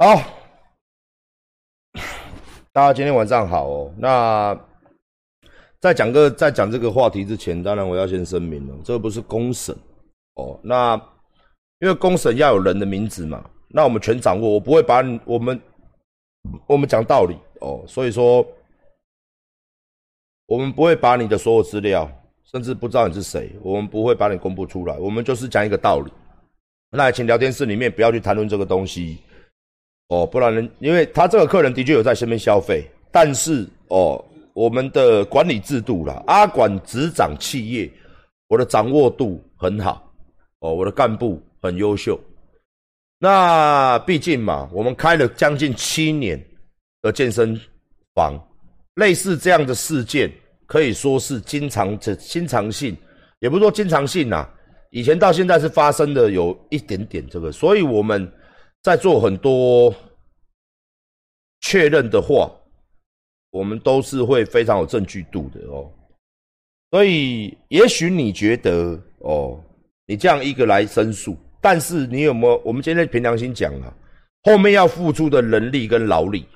好，大家今天晚上好哦。那在讲个在讲这个话题之前，当然我要先声明了，这个不是公审哦。那因为公审要有人的名字嘛，那我们全掌握，我不会把你我们我们讲道理哦，所以说我们不会把你的所有资料，甚至不知道你是谁，我们不会把你公布出来，我们就是讲一个道理。那请聊天室里面不要去谈论这个东西。哦，不然人，因为他这个客人的确有在身边消费，但是哦，我们的管理制度啦，阿管执掌企业，我的掌握度很好，哦，我的干部很优秀。那毕竟嘛，我们开了将近七年的健身房，类似这样的事件可以说是经常这经常性，也不是说经常性呐，以前到现在是发生的有一点点这个，所以我们。在做很多确认的话，我们都是会非常有证据度的哦。所以，也许你觉得哦，你这样一个来申诉，但是你有没有？我们今天凭良心讲啊，后面要付出的人力跟劳力，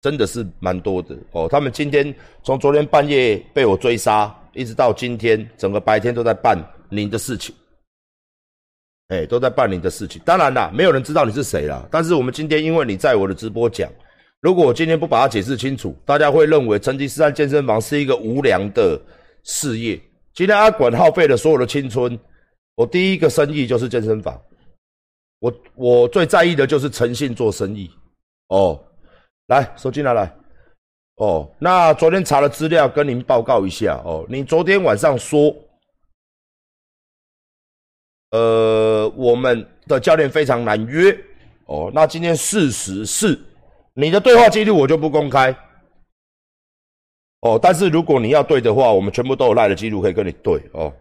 真的是蛮多的哦。他们今天从昨天半夜被我追杀，一直到今天整个白天都在办您的事情。哎，都在办你的事情。当然啦，没有人知道你是谁啦。但是我们今天，因为你在我的直播讲，如果我今天不把它解释清楚，大家会认为成吉思汗健身房是一个无良的事业。今天阿管耗费了所有的青春，我第一个生意就是健身房。我我最在意的就是诚信做生意。哦，来，手机拿来。哦，那昨天查了资料，跟您报告一下。哦，你昨天晚上说。呃，我们的教练非常难约哦。那今天事实是，你的对话记录我就不公开哦。但是如果你要对的话，我们全部都有赖的记录可以跟你对哦。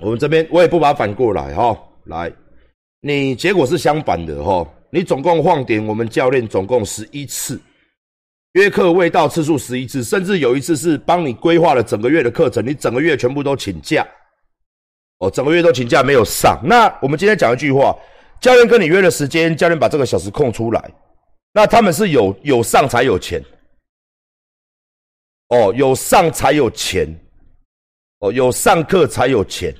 我们这边我也不把它反过来哈，来，你结果是相反的哈。你总共晃点我们教练总共十一次，约课未到次数十一次，甚至有一次是帮你规划了整个月的课程，你整个月全部都请假。哦，整个月都请假没有上。那我们今天讲一句话：教练跟你约的时间，教练把这个小时空出来。那他们是有有上才有钱。哦，有上才有钱。哦，有上课才有钱。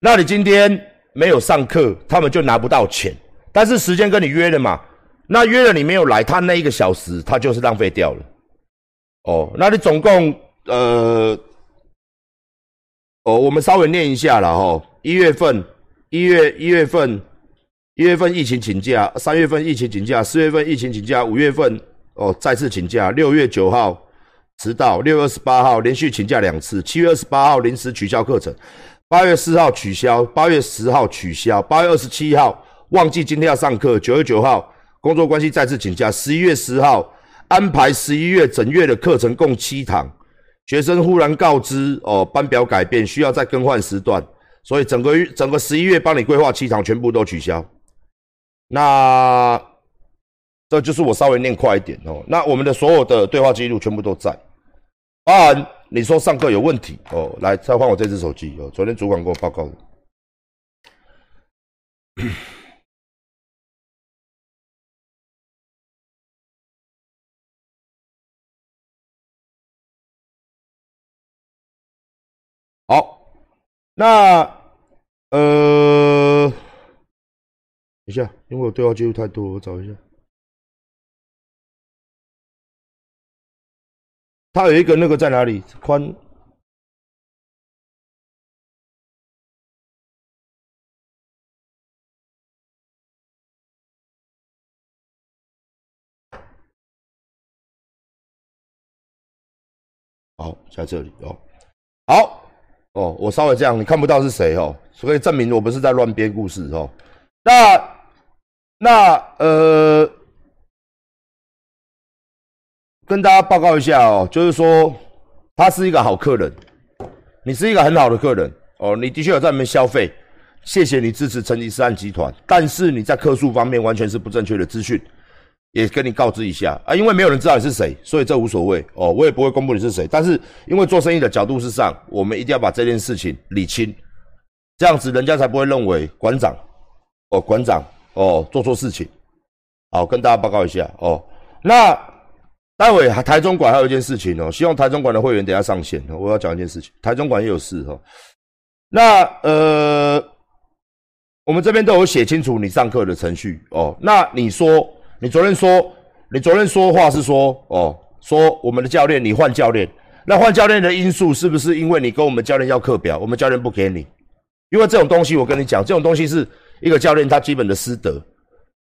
那你今天没有上课，他们就拿不到钱。但是时间跟你约了嘛？那约了你没有来，他那一个小时他就是浪费掉了。哦，那你总共呃。哦，我们稍微念一下了哈。一月份，一月一月份，一月份疫情请假，三月份疫情请假，四月份疫情请假，五月份哦再次请假，六月九号迟到，六月二十八号连续请假两次，七月二十八号临时取消课程，八月四号取消，八月十号取消，八月二十七号忘记今天要上课，九月九号工作关系再次请假，十一月十号安排十一月整月的课程共七堂。学生忽然告知哦，班表改变，需要再更换时段，所以整个整个十一月帮你规划七场全部都取消。那这就是我稍微念快一点哦。那我们的所有的对话记录全部都在。包含你说上课有问题哦，来再换我这只手机哦。昨天主管给我报告的。那呃，等一下，因为我对话记录太多，我找一下。它有一个那个在哪里？宽。好，在这里哦。好。哦，我稍微这样，你看不到是谁哦，所以证明我不是在乱编故事哦。那那呃，跟大家报告一下哦，就是说他是一个好客人，你是一个很好的客人哦，你的确有在里面消费，谢谢你支持成吉思汗集团，但是你在客诉方面完全是不正确的资讯。也跟你告知一下啊，因为没有人知道你是谁，所以这无所谓哦，我也不会公布你是谁。但是因为做生意的角度是上，我们一定要把这件事情理清，这样子人家才不会认为馆长哦，馆长哦，做错事情，好跟大家报告一下哦。那待会台中馆还有一件事情哦，希望台中馆的会员等下上线，我要讲一件事情，台中馆也有事哈。那呃，我们这边都有写清楚你上课的程序哦。那你说，你昨天说，你昨天说话是说哦，说我们的教练你换教练，那换教练的因素是不是因为你跟我们教练要课表，我们教练不给你？因为这种东西，我跟你讲，这种东西是一个教练他基本的师德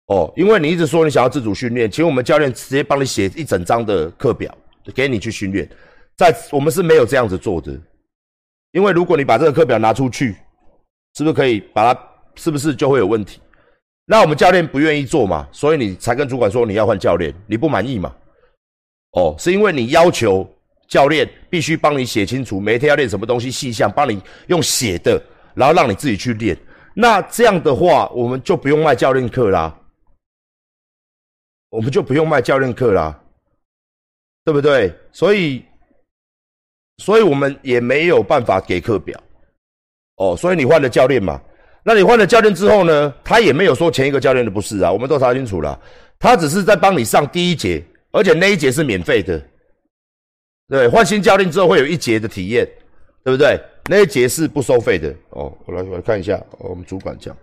哦。因为你一直说你想要自主训练，请我们教练直接帮你写一整张的课表给你去训练，在我们是没有这样子做的。因为如果你把这个课表拿出去，是不是可以把它？是不是就会有问题？那我们教练不愿意做嘛，所以你才跟主管说你要换教练，你不满意嘛？哦，是因为你要求教练必须帮你写清楚每天要练什么东西细项，帮你用写的。然后让你自己去练，那这样的话，我们就不用卖教练课啦，我们就不用卖教练课啦，对不对？所以，所以我们也没有办法给课表，哦，所以你换了教练嘛？那你换了教练之后呢？他也没有说前一个教练的不是啊，我们都查清楚了，他只是在帮你上第一节，而且那一节是免费的，对，换新教练之后会有一节的体验，对不对？那一节是不收费的。哦，我来我来看一下，我们主管讲，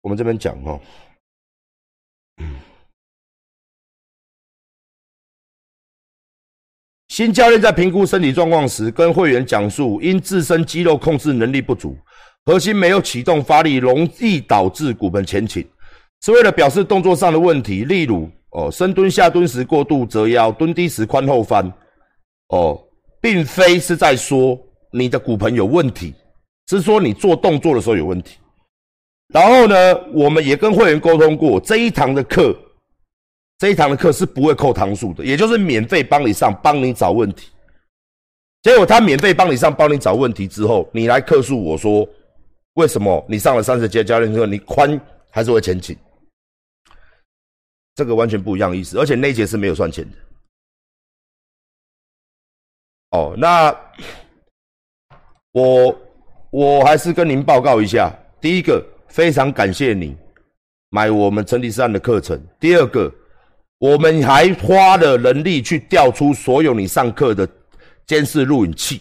我们这边讲哦，新教练在评估身体状况时，跟会员讲述，因自身肌肉控制能力不足，核心没有启动发力，容易导致骨盆前倾，是为了表示动作上的问题，例如哦，深蹲下蹲时过度折腰，蹲低时髋后翻，哦。并非是在说你的骨盆有问题，是说你做动作的时候有问题。然后呢，我们也跟会员沟通过，这一堂的课，这一堂的课是不会扣堂数的，也就是免费帮你上，帮你找问题。结果他免费帮你上，帮你找问题之后，你来客诉我说，为什么你上了三十节教练课，你宽还是会前倾？这个完全不一样意思，而且那节是没有算钱的。哦，那我我还是跟您报告一下。第一个，非常感谢你买我们成吉思汗的课程。第二个，我们还花了人力去调出所有你上课的监视录影器。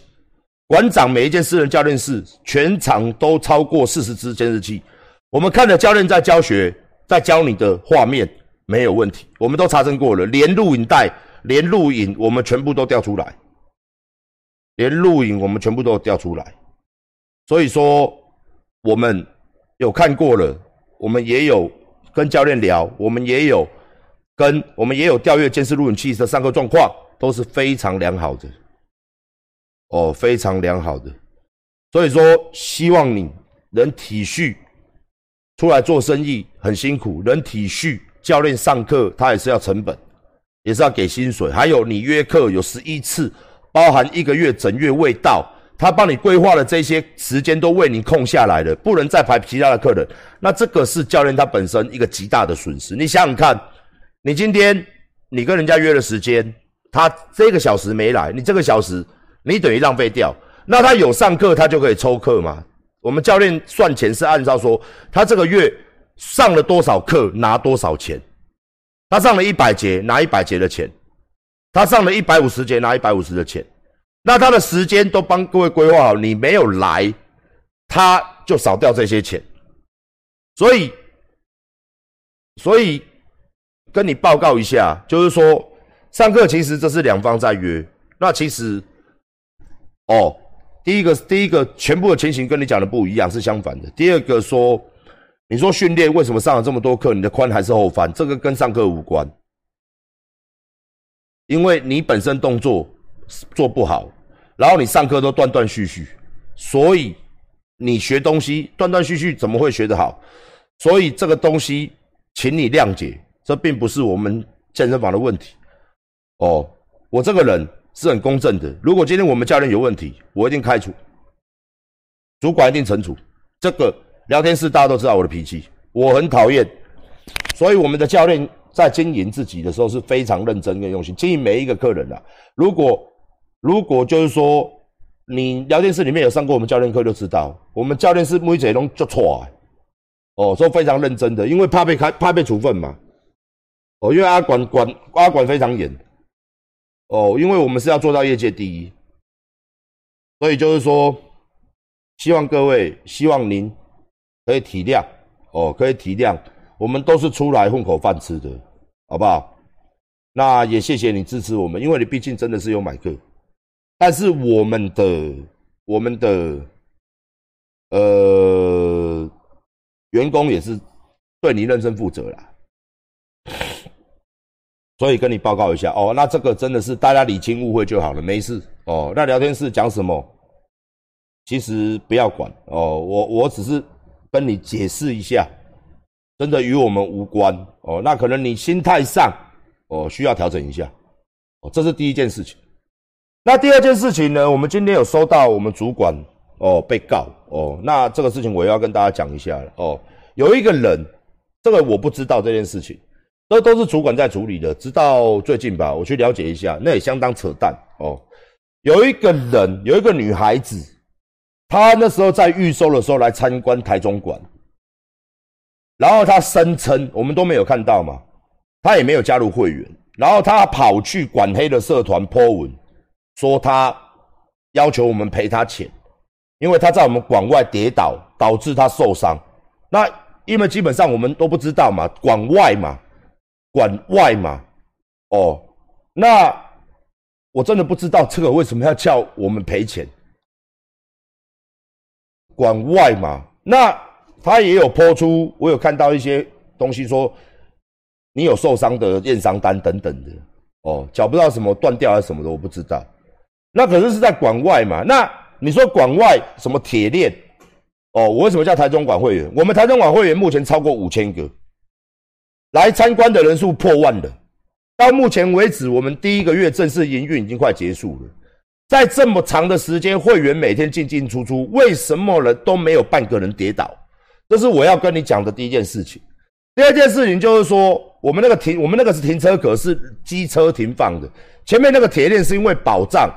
馆长每一间私人教练室全场都超过四十支监视器。我们看着教练在教学，在教你的画面没有问题，我们都查证过了，连录影带、连录影，我们全部都调出来。连录影我们全部都调出来，所以说我们有看过了，我们也有跟教练聊，我们也有跟我们也有调阅监视录影器的上课状况，都是非常良好的，哦，非常良好的。所以说，希望你能体恤出来做生意很辛苦，能体恤教练上课他也是要成本，也是要给薪水，还有你约课有十一次。包含一个月整月未到，他帮你规划的这些时间都为你空下来了，不能再排其他的客人。那这个是教练他本身一个极大的损失。你想想看，你今天你跟人家约了时间，他这个小时没来，你这个小时你等于浪费掉。那他有上课，他就可以抽课嘛？我们教练算钱是按照说他这个月上了多少课拿多少钱，他上了一百节拿一百节的钱。他上了一百五十节，拿一百五十的钱，那他的时间都帮各位规划好，你没有来，他就少掉这些钱。所以，所以跟你报告一下，就是说上课其实这是两方在约。那其实，哦，第一个第一个全部的情形跟你讲的不一样，是相反的。第二个说，你说训练为什么上了这么多课，你的髋还是后翻？这个跟上课无关。因为你本身动作做不好，然后你上课都断断续续，所以你学东西断断续续怎么会学得好？所以这个东西，请你谅解，这并不是我们健身房的问题。哦，我这个人是很公正的。如果今天我们教练有问题，我一定开除，主管一定惩处。这个聊天室大家都知道我的脾气，我很讨厌，所以我们的教练。在经营自己的时候是非常认真跟用心经营每一个客人的。如果如果就是说你聊天室里面有上过我们教练课，就知道我们教练是每一种就错，哦，说非常认真的，因为怕被开，怕被处分嘛。哦，因为阿管管阿管非常严。哦，因为我们是要做到业界第一，所以就是说，希望各位，希望您可以体谅，哦，可以体谅，我们都是出来混口饭吃的，好不好？那也谢谢你支持我们，因为你毕竟真的是有买课，但是我们的我们的呃员工也是对你认真负责啦。所以跟你报告一下哦，那这个真的是大家理清误会就好了，没事哦。那聊天室讲什么，其实不要管哦。我我只是跟你解释一下，真的与我们无关哦。那可能你心态上哦需要调整一下哦，这是第一件事情。那第二件事情呢，我们今天有收到我们主管哦被告哦，那这个事情我要跟大家讲一下了哦。有一个人，这个我不知道这件事情。这都是主管在处理的，直到最近吧，我去了解一下，那也相当扯淡哦。有一个人，有一个女孩子，她那时候在预收的时候来参观台中馆，然后她声称我们都没有看到嘛，她也没有加入会员，然后她跑去管黑的社团 po 文，说她要求我们赔她钱，因为她在我们馆外跌倒导致她受伤。那因为基本上我们都不知道嘛，馆外嘛。管外嘛，哦，那我真的不知道这个为什么要叫我们赔钱。管外嘛，那他也有抛出，我有看到一些东西说，你有受伤的验伤单等等的，哦，脚不知道什么断掉还是什么的，我不知道。那可是是在管外嘛，那你说管外什么铁链？哦，我为什么叫台中管会员？我们台中管会员目前超过五千个。来参观的人数破万了，到目前为止，我们第一个月正式营运已经快结束了。在这么长的时间，会员每天进进出出，为什么人都没有半个人跌倒？这是我要跟你讲的第一件事情。第二件事情就是说，我们那个停，我们那个是停车格，是机车停放的。前面那个铁链是因为保障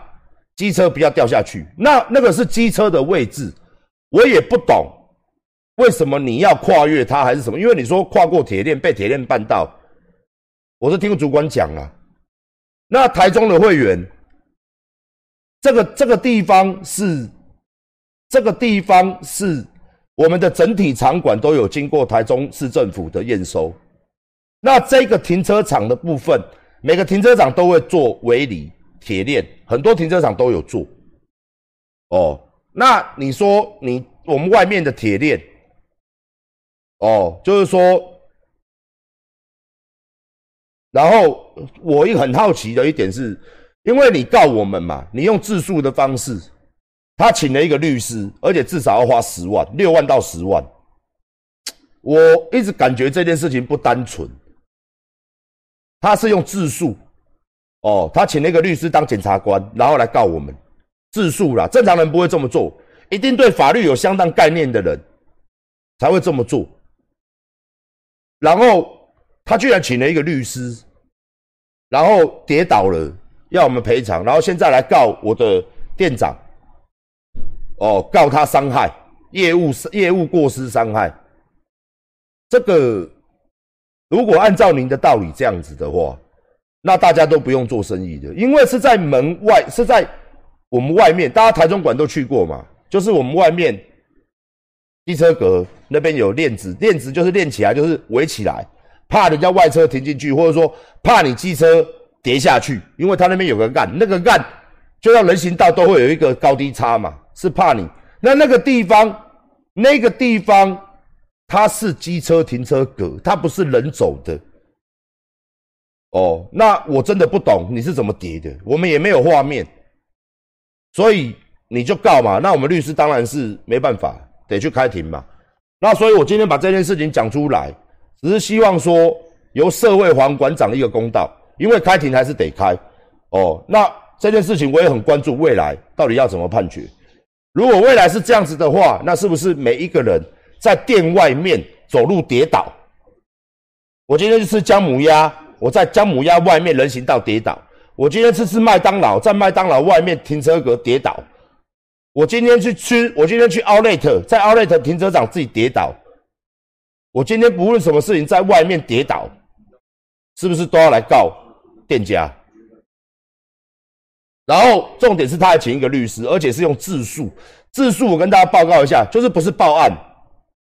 机车不要掉下去，那那个是机车的位置，我也不懂。为什么你要跨越它还是什么？因为你说跨过铁链被铁链绊到，我是听主管讲啊。那台中的会员，这个这个地方是这个地方是我们的整体场馆都有经过台中市政府的验收。那这个停车场的部分，每个停车场都会做围篱铁链，很多停车场都有做。哦，那你说你我们外面的铁链？哦，就是说，然后我一很好奇的一点是，因为你告我们嘛，你用自诉的方式，他请了一个律师，而且至少要花十万，六万到十万。我一直感觉这件事情不单纯，他是用自诉，哦，他请了一个律师当检察官，然后来告我们自诉啦。正常人不会这么做，一定对法律有相当概念的人才会这么做。然后他居然请了一个律师，然后跌倒了，要我们赔偿，然后现在来告我的店长，哦，告他伤害业务业务过失伤害。这个如果按照您的道理这样子的话，那大家都不用做生意的，因为是在门外，是在我们外面，大家台中馆都去过嘛，就是我们外面。机车格那边有链子，链子就是链起来，就是围起来，怕人家外车停进去，或者说怕你机车跌下去，因为他那边有个杆，那个杆就像人行道都会有一个高低差嘛，是怕你。那那个地方，那个地方它是机车停车格，它不是人走的。哦，那我真的不懂你是怎么叠的，我们也没有画面，所以你就告嘛。那我们律师当然是没办法。得去开庭嘛，那所以我今天把这件事情讲出来，只是希望说由社会还馆长一个公道，因为开庭还是得开哦。那这件事情我也很关注未来到底要怎么判决。如果未来是这样子的话，那是不是每一个人在店外面走路跌倒？我今天去吃姜母鸭，我在姜母鸭外面人行道跌倒。我今天去吃麦当劳，在麦当劳外面停车格跌倒。我今天去吃，我今天去 Outlet，在 Outlet 停车场自己跌倒，我今天不论什么事情，在外面跌倒，是不是都要来告店家？然后重点是他还请一个律师，而且是用自诉。自诉我跟大家报告一下，就是不是报案，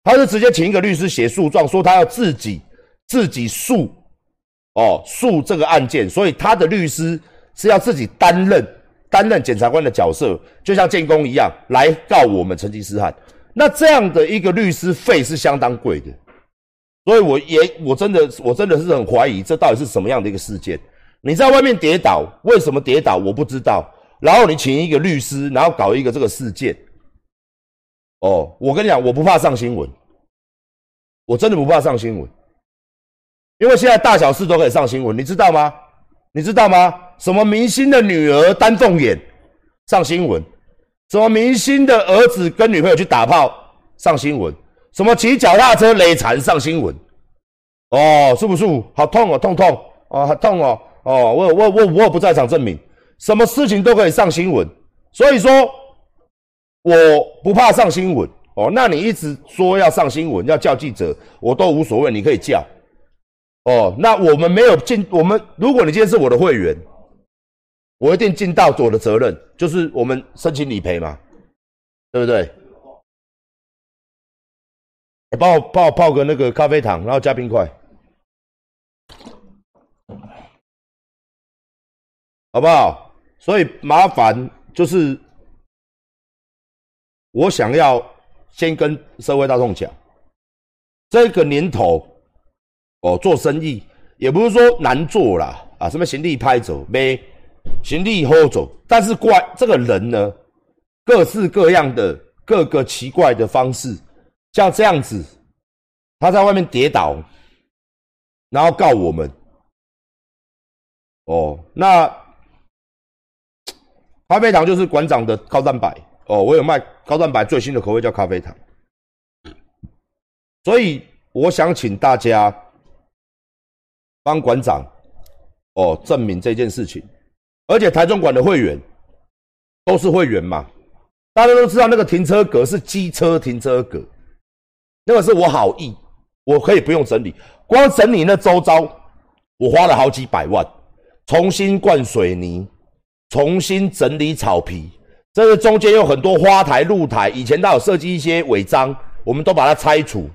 他是直接请一个律师写诉状，说他要自己自己诉，哦诉这个案件，所以他的律师是要自己担任担任检察官的角色，就像建工一样来告我们成吉思汗。那这样的一个律师费是相当贵的，所以我也我真的我真的是很怀疑这到底是什么样的一个事件。你在外面跌倒，为什么跌倒？我不知道。然后你请一个律师，然后搞一个这个事件。哦，我跟你讲，我不怕上新闻，我真的不怕上新闻，因为现在大小事都可以上新闻，你知道吗？你知道吗？什么明星的女儿丹凤眼上新闻？什么明星的儿子跟女朋友去打炮上新闻？什么骑脚踏车累残上新闻？哦，是不是？好痛哦，痛痛哦，好痛哦。哦，我我我我不在场证明，什么事情都可以上新闻，所以说我不怕上新闻哦。那你一直说要上新闻，要叫记者，我都无所谓，你可以叫哦。那我们没有进，我们如果你今天是我的会员，我一定尽到我的责任，就是我们申请理赔嘛，对不对？帮我帮我泡个那个咖啡糖，然后加冰块。好不好？所以麻烦就是，我想要先跟社会大众讲，这个年头哦，做生意也不是说难做啦，啊，什么行李拍走，没行李后走，但是怪这个人呢，各式各样的各个奇怪的方式，像这样子，他在外面跌倒，然后告我们，哦，那。咖啡糖就是馆长的高蛋白。哦，我有卖高蛋白最新的口味叫咖啡糖，所以我想请大家帮馆长哦证明这件事情，而且台中馆的会员都是会员嘛，大家都知道那个停车格是机车停车格，那个是我好意，我可以不用整理，光整理那周遭我花了好几百万，重新灌水泥。重新整理草皮，这个中间有很多花台、露台，以前都有设计一些违章，我们都把它拆除。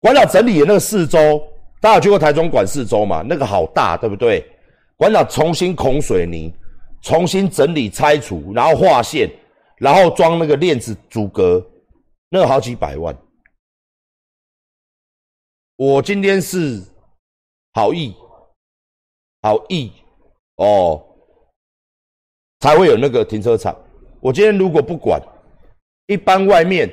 馆长整理的那个四周，大家有去过台中馆四周嘛？那个好大，对不对？馆长重新孔水泥，重新整理拆除，然后画线，然后装那个链子阻隔，那好几百万。我今天是好意，好意哦。才会有那个停车场。我今天如果不管，一般外面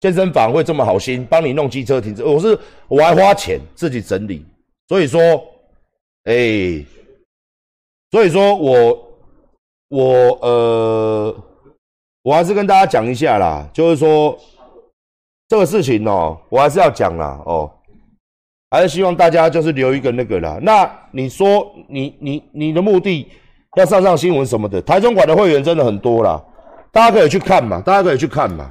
健身房会这么好心帮你弄机车停车，我是我还花钱自己整理。所以说，哎，所以说我我呃，我还是跟大家讲一下啦，就是说这个事情哦，我还是要讲啦哦，还是希望大家就是留一个那个啦。那你说你你你的目的？要上上新闻什么的，台中馆的会员真的很多啦，大家可以去看嘛，大家可以去看嘛，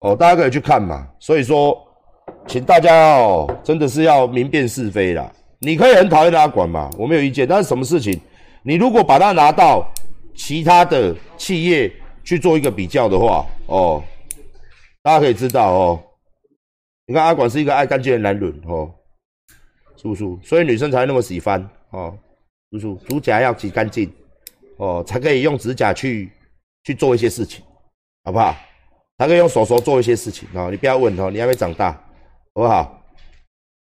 哦，大家可以去看嘛。所以说，请大家哦，真的是要明辨是非啦。你可以很讨厌他管嘛，我没有意见。但是什么事情，你如果把它拿到其他的企业去做一个比较的话，哦，大家可以知道哦，你看阿管是一个爱干净的男人哦，是不是？所以女生才那么喜欢哦。就是指甲要洗干净哦，才可以用指甲去去做一些事情，好不好？才可以用手手做一些事情哦。你不要问哦，你还没长大，好不好？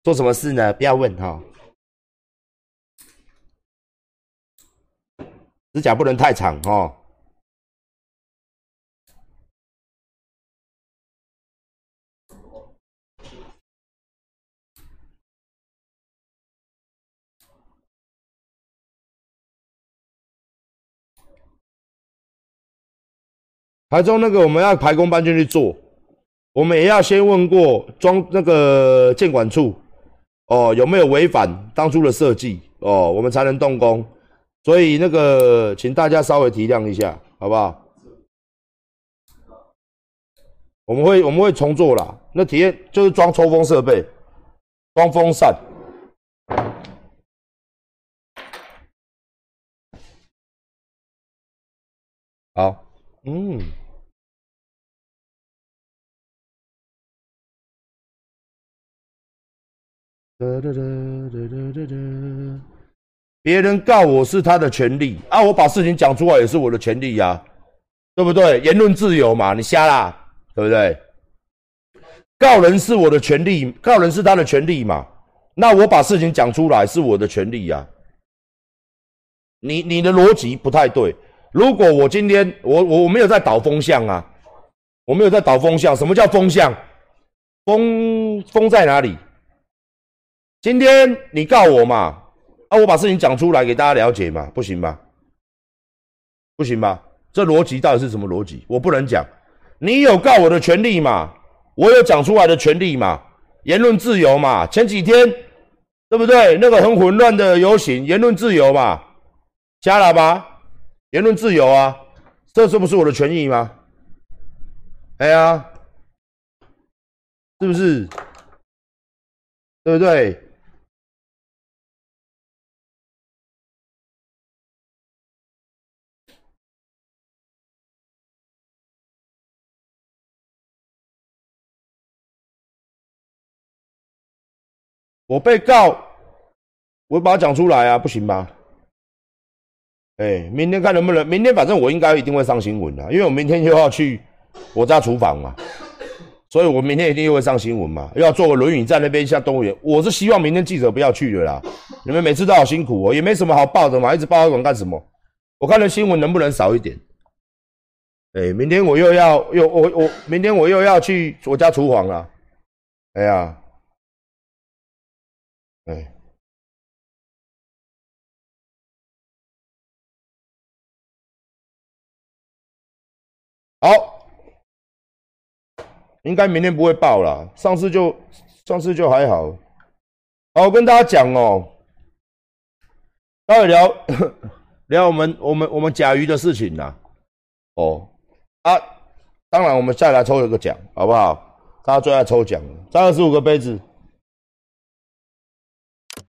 做什么事呢？不要问哈。指甲不能太长哦。台中那个我们要排工搬进去做，我们也要先问过装那个建管处，哦有没有违反当初的设计哦，我们才能动工。所以那个请大家稍微体谅一下，好不好？我们会我们会重做啦。那体验就是装抽风设备，装风扇。好，嗯。别人告我是他的权利啊，我把事情讲出来也是我的权利呀，对不对？言论自由嘛，你瞎啦，对不对？告人是我的权利，告人是他的权利嘛，那我把事情讲出来是我的权利呀。你你的逻辑不太对。如果我今天我我我没有在导风向啊，我没有在导风向。什么叫风向？风风在哪里？今天你告我嘛？啊，我把事情讲出来给大家了解嘛，不行吧？不行吧？这逻辑到底是什么逻辑？我不能讲。你有告我的权利嘛？我有讲出来的权利嘛？言论自由嘛？前几天对不对？那个很混乱的游行，言论自由嘛？加了吧？言论自由啊，这是不是我的权益吗？哎呀，是不是？对不对？我被告，我把它讲出来啊，不行吗？哎，明天看能不能，明天反正我应该一定会上新闻的，因为我明天又要去我家厨房嘛，所以我明天一定又会上新闻嘛，又要坐个轮椅在那边像动物园。我是希望明天记者不要去的啦，你们每次都好辛苦哦，也没什么好报的嘛，一直报新干什么？我看的新闻能不能少一点？哎，明天我又要又我我明天我又要去我家厨房了，哎呀。好，应该明天不会爆了。上次就上次就还好。好，我跟大家讲哦，待会聊 聊我们我们我们甲鱼的事情啦。哦啊，当然我们再来抽一个奖，好不好？大家最爱抽奖，三二十五个杯子。